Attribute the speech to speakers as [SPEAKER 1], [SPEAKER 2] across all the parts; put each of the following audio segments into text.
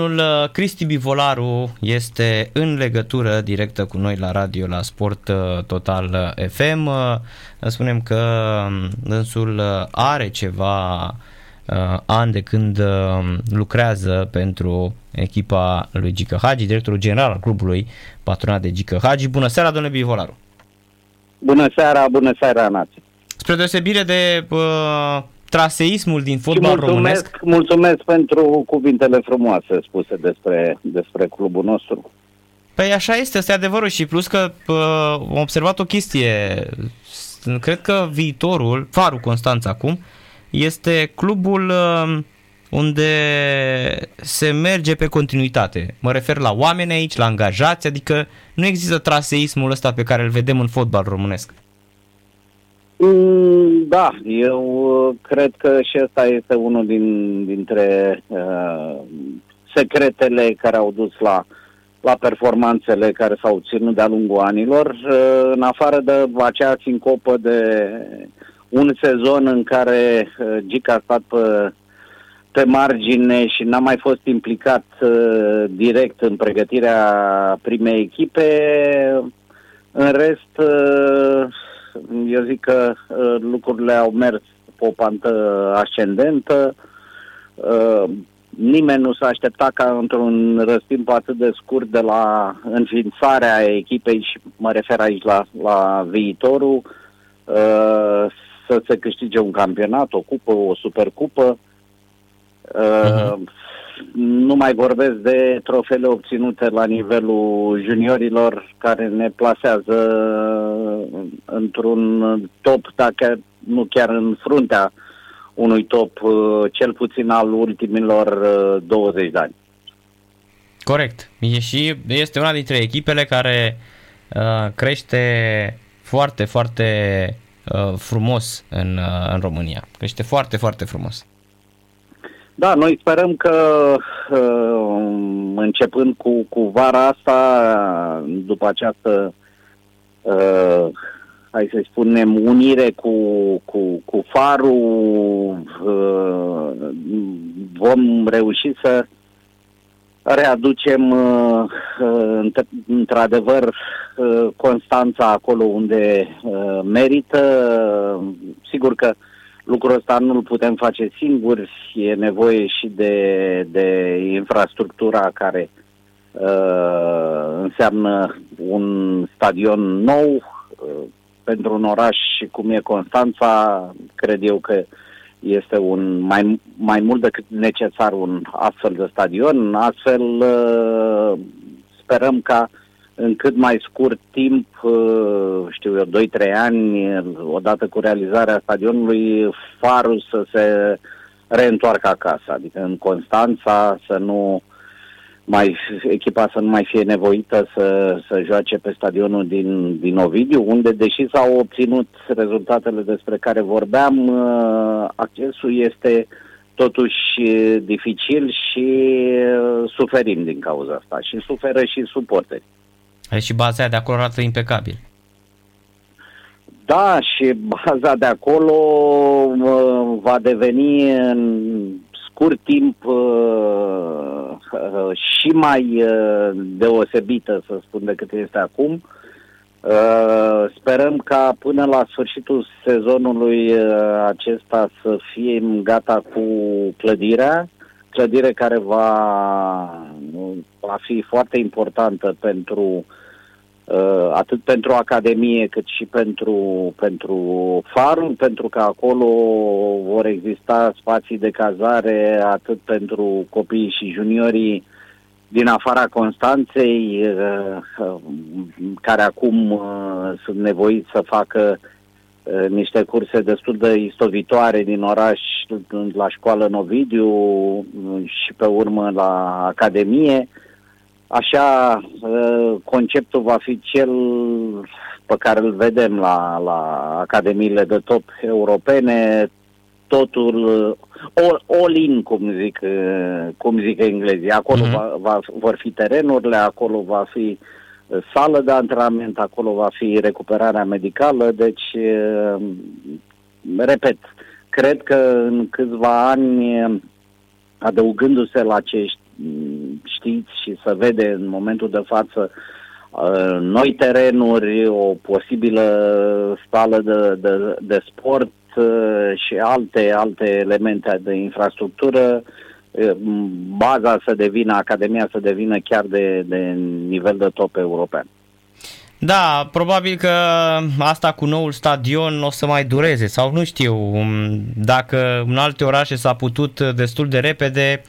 [SPEAKER 1] Domnul uh, Cristi Bivolaru este în legătură directă cu noi la radio la Sport uh, Total uh, FM. Spunem că um, dânsul are ceva ani de când lucrează pentru echipa lui Gică Hagi, directorul general al clubului patronat de Gică Hagi. Bună seara, domnule Bivolaru!
[SPEAKER 2] Bună seara, bună seara, nație!
[SPEAKER 1] Spre deosebire de uh, traseismul din fotbal
[SPEAKER 2] mulțumesc,
[SPEAKER 1] românesc.
[SPEAKER 2] Mulțumesc pentru cuvintele frumoase spuse despre, despre clubul nostru.
[SPEAKER 1] Păi așa este, este adevărul și plus că uh, am observat o chestie, cred că viitorul, Farul Constanța acum, este clubul uh, unde se merge pe continuitate. Mă refer la oameni aici, la angajați, adică nu există traseismul ăsta pe care îl vedem în fotbal românesc.
[SPEAKER 2] Mm, da, eu uh, cred că și ăsta este unul din, dintre uh, secretele care au dus la, la performanțele care s-au ținut de-a lungul anilor, uh, în afară de acea sincopă de un sezon în care uh, Gica a stat pe, pe margine și n-a mai fost implicat uh, direct în pregătirea primei echipe, în rest... Uh, eu zic că uh, lucrurile au mers pe o pantă ascendentă. Uh, nimeni nu s-a așteptat ca într-un răstimp atât de scurt de la înființarea echipei și mă refer aici la, la viitorul, uh, să se câștige un campionat, o cupă, o supercupă. Uh, uh-huh. Nu mai vorbesc de trofele obținute la nivelul juniorilor care ne plasează într-un top, dacă nu chiar în fruntea unui top, uh, cel puțin al ultimilor 20 uh, de ani.
[SPEAKER 1] Corect. E și este una dintre echipele care uh, crește foarte, foarte uh, frumos în, uh, în România. Crește foarte, foarte frumos.
[SPEAKER 2] Da, noi sperăm că uh, începând cu, cu vara asta, după această, uh, hai să spunem, unire cu, cu, cu farul, uh, vom reuși să readucem într-adevăr Constanța acolo unde merită. Sigur că Lucrul ăsta nu-l putem face singuri, e nevoie și de, de infrastructura care uh, înseamnă un stadion nou uh, pentru un oraș cum e Constanța, cred eu că este un mai, mai mult decât necesar un astfel de stadion. Astfel uh, sperăm ca uh, în cât mai scurt timp, uh, știu eu, 2-3 ani, odată cu realizarea stadionului, farul să se reîntoarcă acasă, adică în Constanța să nu mai echipa să nu mai fie nevoită să, să joace pe stadionul din, din Ovidiu, unde, deși s-au obținut rezultatele despre care vorbeam, uh, accesul este totuși dificil și uh, suferim din cauza asta și suferă și suporteri.
[SPEAKER 1] Ai și baza de acolo arată impecabil.
[SPEAKER 2] Da, și baza de acolo uh, va deveni în scurt timp uh, uh, și mai uh, deosebită, să spun, decât este acum. Uh, sperăm ca până la sfârșitul sezonului uh, acesta să fim gata cu clădirea, clădire care va, va fi foarte importantă pentru uh, atât pentru Academie cât și pentru, pentru Farul, pentru că acolo vor exista spații de cazare atât pentru copiii și juniorii din afara Constanței, uh, care acum uh, sunt nevoiți să facă uh, niște curse destul de istovitoare din oraș la școală în Ovidiu și pe urmă la Academie. Așa, conceptul va fi cel pe care îl vedem la, la academiile de top europene, totul all, all in, cum zic, cum zic englezii. Acolo uh-huh. va, va, vor fi terenurile, acolo va fi sală de antrenament, acolo va fi recuperarea medicală, deci, repet, cred că în câțiva ani, adăugându-se la ce știți și să vede în momentul de față uh, noi terenuri, o posibilă sală de, de, de sport uh, și alte, alte elemente de infrastructură, uh, baza să devină, academia să devină chiar de, de nivel de top european.
[SPEAKER 1] Da, probabil că asta cu noul stadion o să mai dureze sau nu știu, um, dacă în alte orașe s-a putut destul de repede,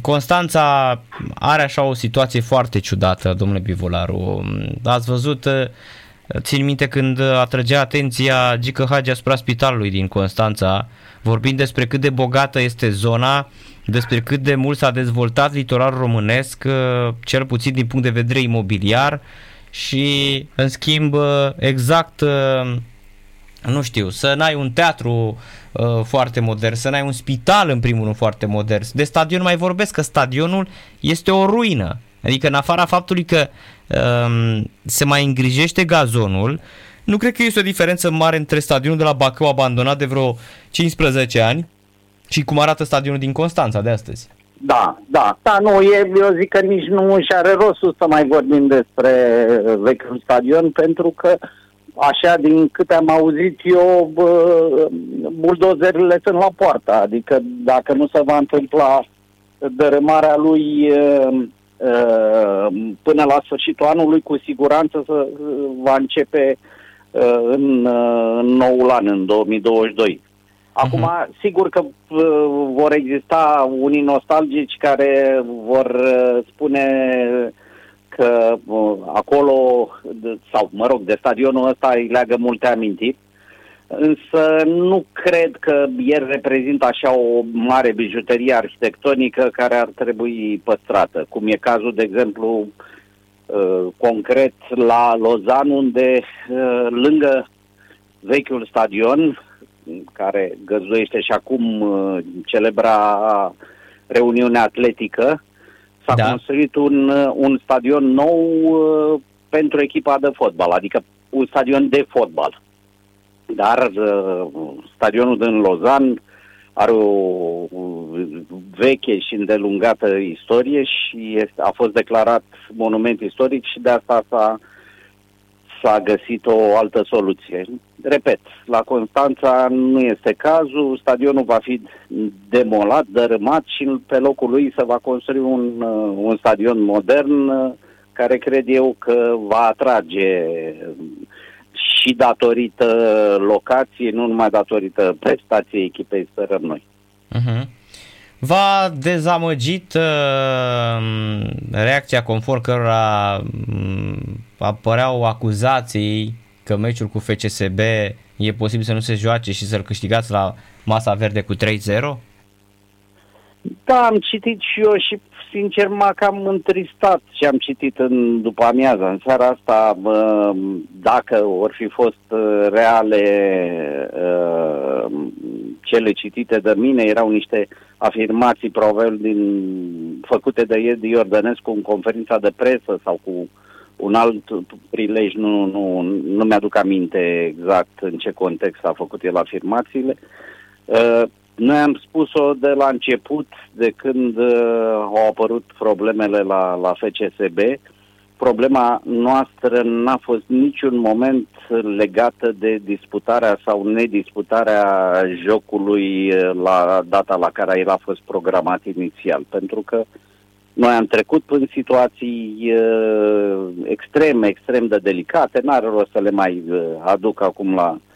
[SPEAKER 1] Constanța are așa o situație foarte ciudată, domnule Bivolaru. Ați văzut, țin minte când atrăgea atenția Gică Hagi asupra spitalului din Constanța, vorbind despre cât de bogată este zona, despre cât de mult s-a dezvoltat litoralul românesc, cel puțin din punct de vedere imobiliar, și în schimb exact nu știu, să n-ai un teatru uh, foarte modern, să n-ai un spital în primul rând foarte modern. De stadion mai vorbesc că stadionul este o ruină. Adică în afara faptului că um, se mai îngrijește gazonul, nu cred că este o diferență mare între stadionul de la Bacău abandonat de vreo 15 ani și cum arată stadionul din Constanța de astăzi.
[SPEAKER 2] Da, da, da, nu, e, eu zic că nici nu și are rostul să mai vorbim despre vechiul stadion, pentru că, așa, din câte am auzit eu, bă, buldozerele sunt la poartă, adică dacă nu se va întâmpla dărâmarea lui până la sfârșitul anului, cu siguranță să va începe în, în noul an, în 2022. Acum, uh-huh. sigur că uh, vor exista unii nostalgici care vor uh, spune că uh, acolo, sau mă rog, de stadionul ăsta îi leagă multe amintiri, însă nu cred că el reprezintă așa o mare bijuterie arhitectonică care ar trebui păstrată, cum e cazul, de exemplu, uh, concret la Lozan, unde uh, lângă vechiul stadion, care găzduiește și acum uh, celebra reuniune atletică, s-a da. construit un, uh, un stadion nou uh, pentru echipa de fotbal, adică un stadion de fotbal. Dar uh, stadionul din Lozan are o veche și îndelungată istorie și este, a fost declarat monument istoric și de asta s-a s-a găsit o altă soluție. Repet, la Constanța nu este cazul, stadionul va fi demolat, dărâmat și pe locul lui se va construi un, uh, un stadion modern uh, care cred eu că va atrage și datorită locației, nu numai datorită prestației echipei, sperăm noi. Uh-huh.
[SPEAKER 1] V-a dezamăgit uh, reacția conform cărora uh, apăreau acuzații că meciul cu FCSB e posibil să nu se joace și să-l câștigați la masa verde cu 3-0?
[SPEAKER 2] Da, am citit și eu și sincer m-a cam întristat ce am citit în după amiază. În seara asta, dacă or fi fost uh, reale uh, cele citite de mine, erau niște afirmații probabil din, făcute de Edi Iordănescu în conferința de presă sau cu un alt prilej, nu, nu, nu mi-aduc aminte exact în ce context a făcut el afirmațiile. Uh, noi am spus-o de la început, de când uh, au apărut problemele la, la FCSB. Problema noastră n-a fost niciun moment legată de disputarea sau nedisputarea jocului uh, la data la care el a fost programat inițial, pentru că noi am trecut în situații uh, extrem, extrem de delicate, n-are rost să le mai uh, aduc acum la uh,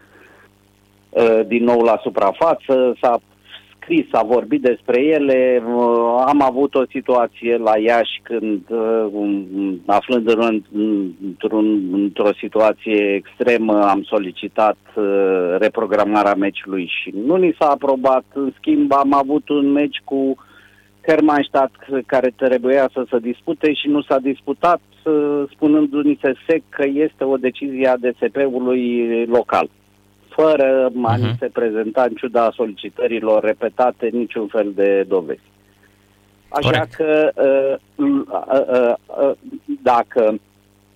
[SPEAKER 2] din nou la suprafață, s-a scris, s-a vorbit despre ele. Uh, am avut o situație la Iași când, uh, aflând în, într-un, într-o situație extremă, am solicitat uh, reprogramarea meciului și nu ni s-a aprobat. În schimb, am avut un meci cu Hermannstadt care trebuia să se dispute și nu s-a disputat, spunându-ni se sec că este o decizie a DSP-ului local fără a uh-huh. se prezenta în ciuda solicitărilor repetate niciun fel de dovezi. Așa Corect. că uh, uh, uh, uh, dacă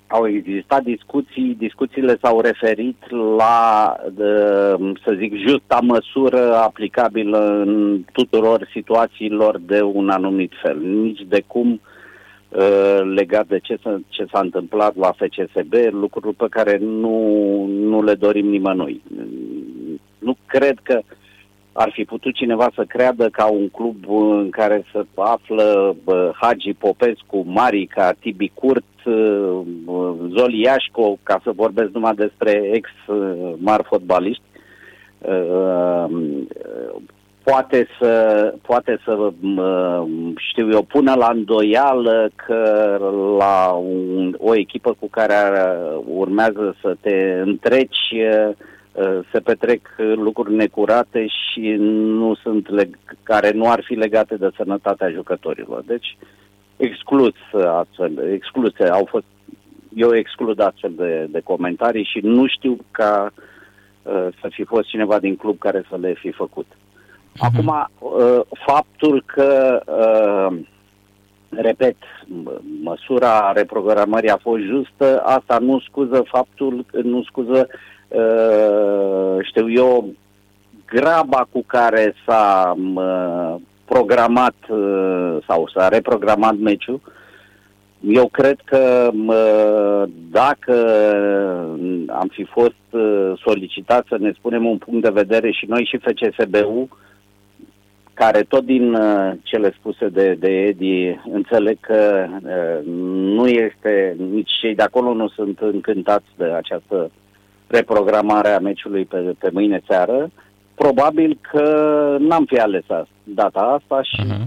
[SPEAKER 2] au existat discuții, discuțiile s-au referit la, de, să zic, justa măsură aplicabilă în tuturor situațiilor de un anumit fel. Nici de cum uh, legat de ce s-a, ce s-a întâmplat la FCSB, lucruri pe care nu, nu le dorim nimănui. Nu cred că uh, ar fi putut cineva să creadă ca un club în care să află Hagi Popescu, Marica, Tibi Curt, Zoli Iașco, ca să vorbesc numai despre ex-mari fotbaliști, poate să, poate să știu eu, pună la îndoială că la un, o echipă cu care urmează să te întreci Uh, se petrec lucruri necurate și nu sunt leg- care nu ar fi legate de sănătatea jucătorilor. Deci, exclus astfel, excluse, au fost, eu exclud astfel de, de comentarii și nu știu ca uh, să fi fost cineva din club care să le fi făcut. Uh-huh. Acum, uh, faptul că, uh, repet, măsura reprogramării a fost justă, asta nu scuză faptul, nu scuză Uh, știu eu, graba cu care s-a uh, programat uh, sau s-a reprogramat meciul, eu cred că dacă am fi fost solicitați să ne spunem un punct de vedere și noi și FCSB-ul, care tot din cele spuse de, de Edi înțeleg că nu este, nici cei de acolo nu sunt încântați de această reprogramarea meciului pe, pe mâine seară, probabil că n-am fi ales data asta și uh-huh.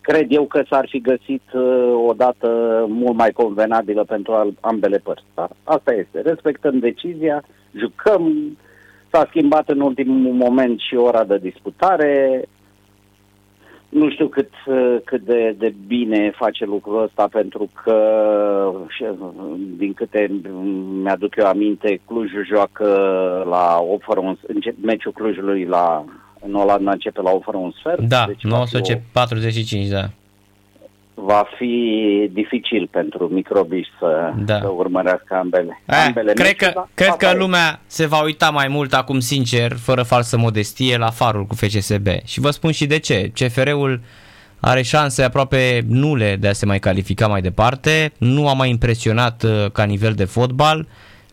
[SPEAKER 2] cred eu că s-ar fi găsit uh, o dată mult mai convenabilă pentru al, ambele părți. Da? Asta este. Respectăm decizia, jucăm, s-a schimbat în ultimul moment și ora de disputare, nu știu cât, cât de, de bine face lucrul ăsta, pentru că, din câte mi-aduc eu aminte, Clujul joacă la o fără un, meciul Clujului la, în Olanda începe la o fără un sfert.
[SPEAKER 1] Da, deci 19.45, da
[SPEAKER 2] va fi dificil pentru microbiști să, da. să urmărească ambele.
[SPEAKER 1] A, ambele cred că, da? cred că lumea se va uita mai mult acum, sincer, fără falsă modestie, la farul cu FCSB. Și vă spun și de ce. CFR-ul are șanse aproape nule de a se mai califica mai departe, nu a mai impresionat uh, ca nivel de fotbal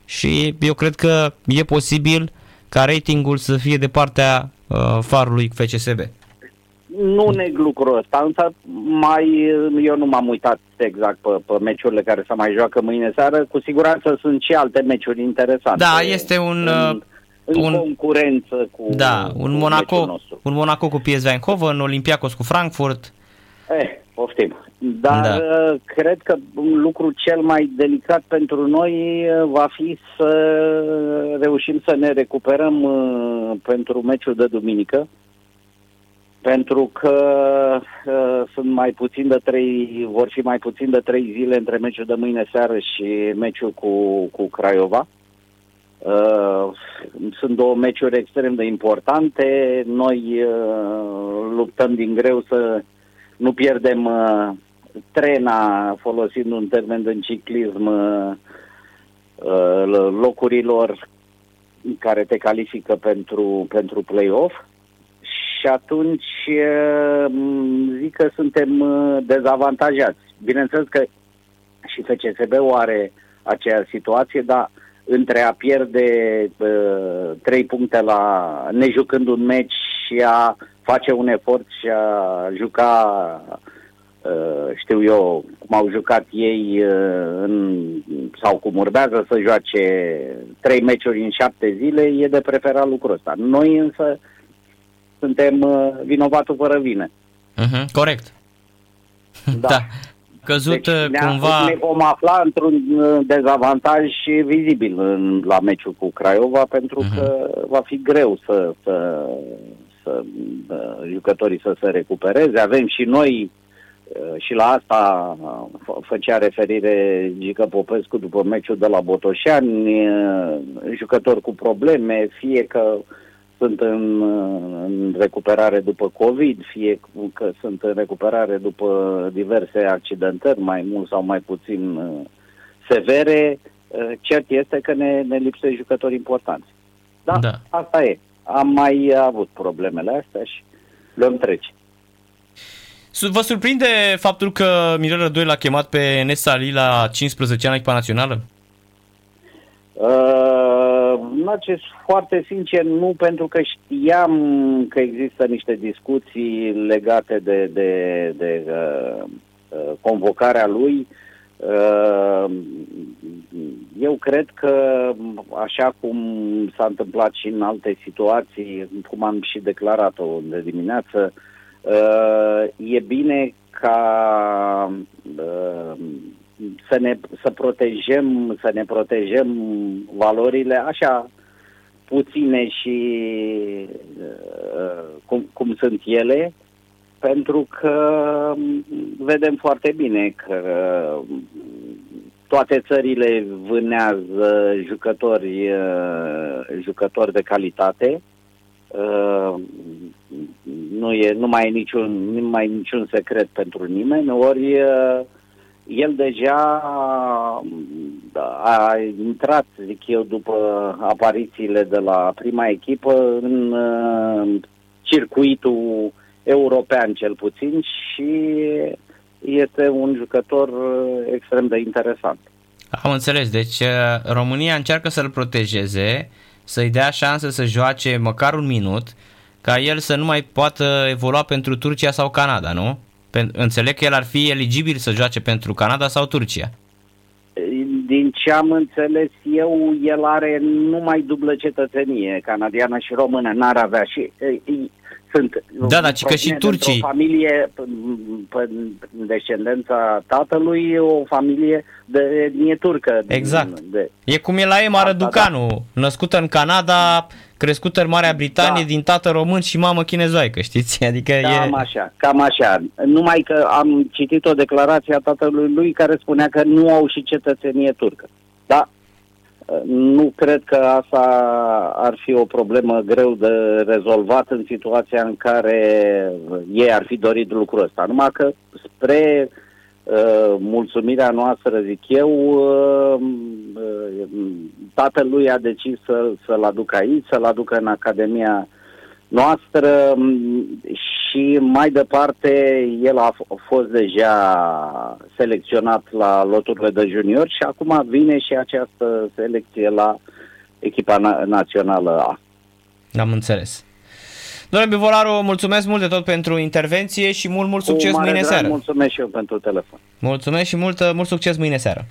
[SPEAKER 1] și eu cred că e posibil ca ratingul să fie de partea uh, farului FCSB.
[SPEAKER 2] Nu neg lucrul ăsta, însă mai, eu nu m-am uitat exact pe, pe meciurile care se mai joacă mâine seară. Cu siguranță sunt și alte meciuri interesante.
[SPEAKER 1] Da, este un... În,
[SPEAKER 2] în un, concurență cu
[SPEAKER 1] Da, un
[SPEAKER 2] cu
[SPEAKER 1] Monaco, un Monaco cu PSV Eindhoven, Olympiacos cu Frankfurt.
[SPEAKER 2] Eh, poftim. Dar da. Uh, cred că un lucru cel mai delicat pentru noi uh, va fi să reușim să ne recuperăm uh, pentru meciul de duminică pentru că uh, sunt mai puțin de trei, vor fi mai puțin de trei zile între meciul de mâine seară și meciul cu, cu Craiova. Uh, sunt două meciuri extrem de importante. Noi uh, luptăm din greu să nu pierdem uh, trena, folosind un termen de ciclism, uh, uh, locurilor care te califică pentru, pentru play-off și atunci zic că suntem dezavantajați. Bineînțeles că și FCSB-ul are aceeași situație, dar între a pierde uh, trei puncte la nejucând un meci și a face un efort și a juca, uh, știu eu, cum au jucat ei uh, în, sau cum urmează să joace trei meciuri în șapte zile, e de preferat lucrul ăsta. Noi însă suntem uh, vinovatul fără vine.
[SPEAKER 1] Uh-huh, corect. Da. da. Căzut deci uh, cumva...
[SPEAKER 2] Ne vom afla într-un uh, dezavantaj vizibil în, la meciul cu Craiova pentru uh-huh. că va fi greu să, să, să uh, jucătorii să se recupereze. Avem și noi și la asta făcea referire Gică Popescu după meciul de la Botoșani, jucători cu probleme, fie că uh, sunt în, în recuperare după COVID, fie că sunt în recuperare după diverse accidentări, mai mult sau mai puțin uh, severe, uh, cert este că ne, ne lipsesc jucători importanți. Da, da, asta e. Am mai avut problemele astea și le am trece.
[SPEAKER 1] Vă surprinde faptul că Mirel Rădoi l-a chemat pe Nesali la 15 ani echipa națională?
[SPEAKER 2] Uh, ce foarte sincer, nu pentru că știam că există niște discuții legate de, de, de uh, uh, convocarea lui. Uh, eu cred că, așa cum s-a întâmplat și în alte situații, cum am și declarat-o de dimineață, uh, e bine ca uh, să ne să protejăm, să ne protejăm valorile așa puține și uh, cum, cum sunt ele, pentru că vedem foarte bine că toate țările vânează jucători, uh, jucători de calitate. Uh, nu, e, nu mai e niciun, nu mai e niciun secret pentru nimeni, ori uh, el deja a intrat, zic eu, după aparițiile de la prima echipă în circuitul european cel puțin și este un jucător extrem de interesant.
[SPEAKER 1] Am înțeles, deci România încearcă să-l protejeze, să-i dea șansă să joace măcar un minut, ca el să nu mai poată evolua pentru Turcia sau Canada, nu? Înțeleg că el ar fi eligibil să joace pentru Canada sau Turcia.
[SPEAKER 2] Din ce am înțeles eu, el are numai dublă cetățenie, canadiană și română, n-ar avea și sunt
[SPEAKER 1] da, da, că și turcii.
[SPEAKER 2] O familie, pe descendența tatălui, o familie de etnie turcă.
[SPEAKER 1] Exact.
[SPEAKER 2] De,
[SPEAKER 1] e cum e la Emma Răducanu, da. născută în Canada, crescută în Marea Britanie, da. din tată român și mamă chinezoaică, știți? Adică
[SPEAKER 2] cam
[SPEAKER 1] e...
[SPEAKER 2] așa, cam așa. Numai că am citit o declarație a tatălui lui care spunea că nu au și cetățenie turcă. Da, nu cred că asta ar fi o problemă greu de rezolvat în situația în care ei ar fi dorit lucrul ăsta. Numai că spre uh, mulțumirea noastră, zic eu, uh, uh, tatălui a decis să, să-l aducă aici, să-l aducă în Academia noastră și mai departe el a fost deja selecționat la loturile de junior și acum vine și această selecție la echipa na- națională A.
[SPEAKER 1] Am înțeles. Domnule Bivolaru, mulțumesc mult de tot pentru intervenție și mult, mult succes mâine seară.
[SPEAKER 2] Mulțumesc și eu pentru telefon.
[SPEAKER 1] Mulțumesc și mult, mult succes mâine seară.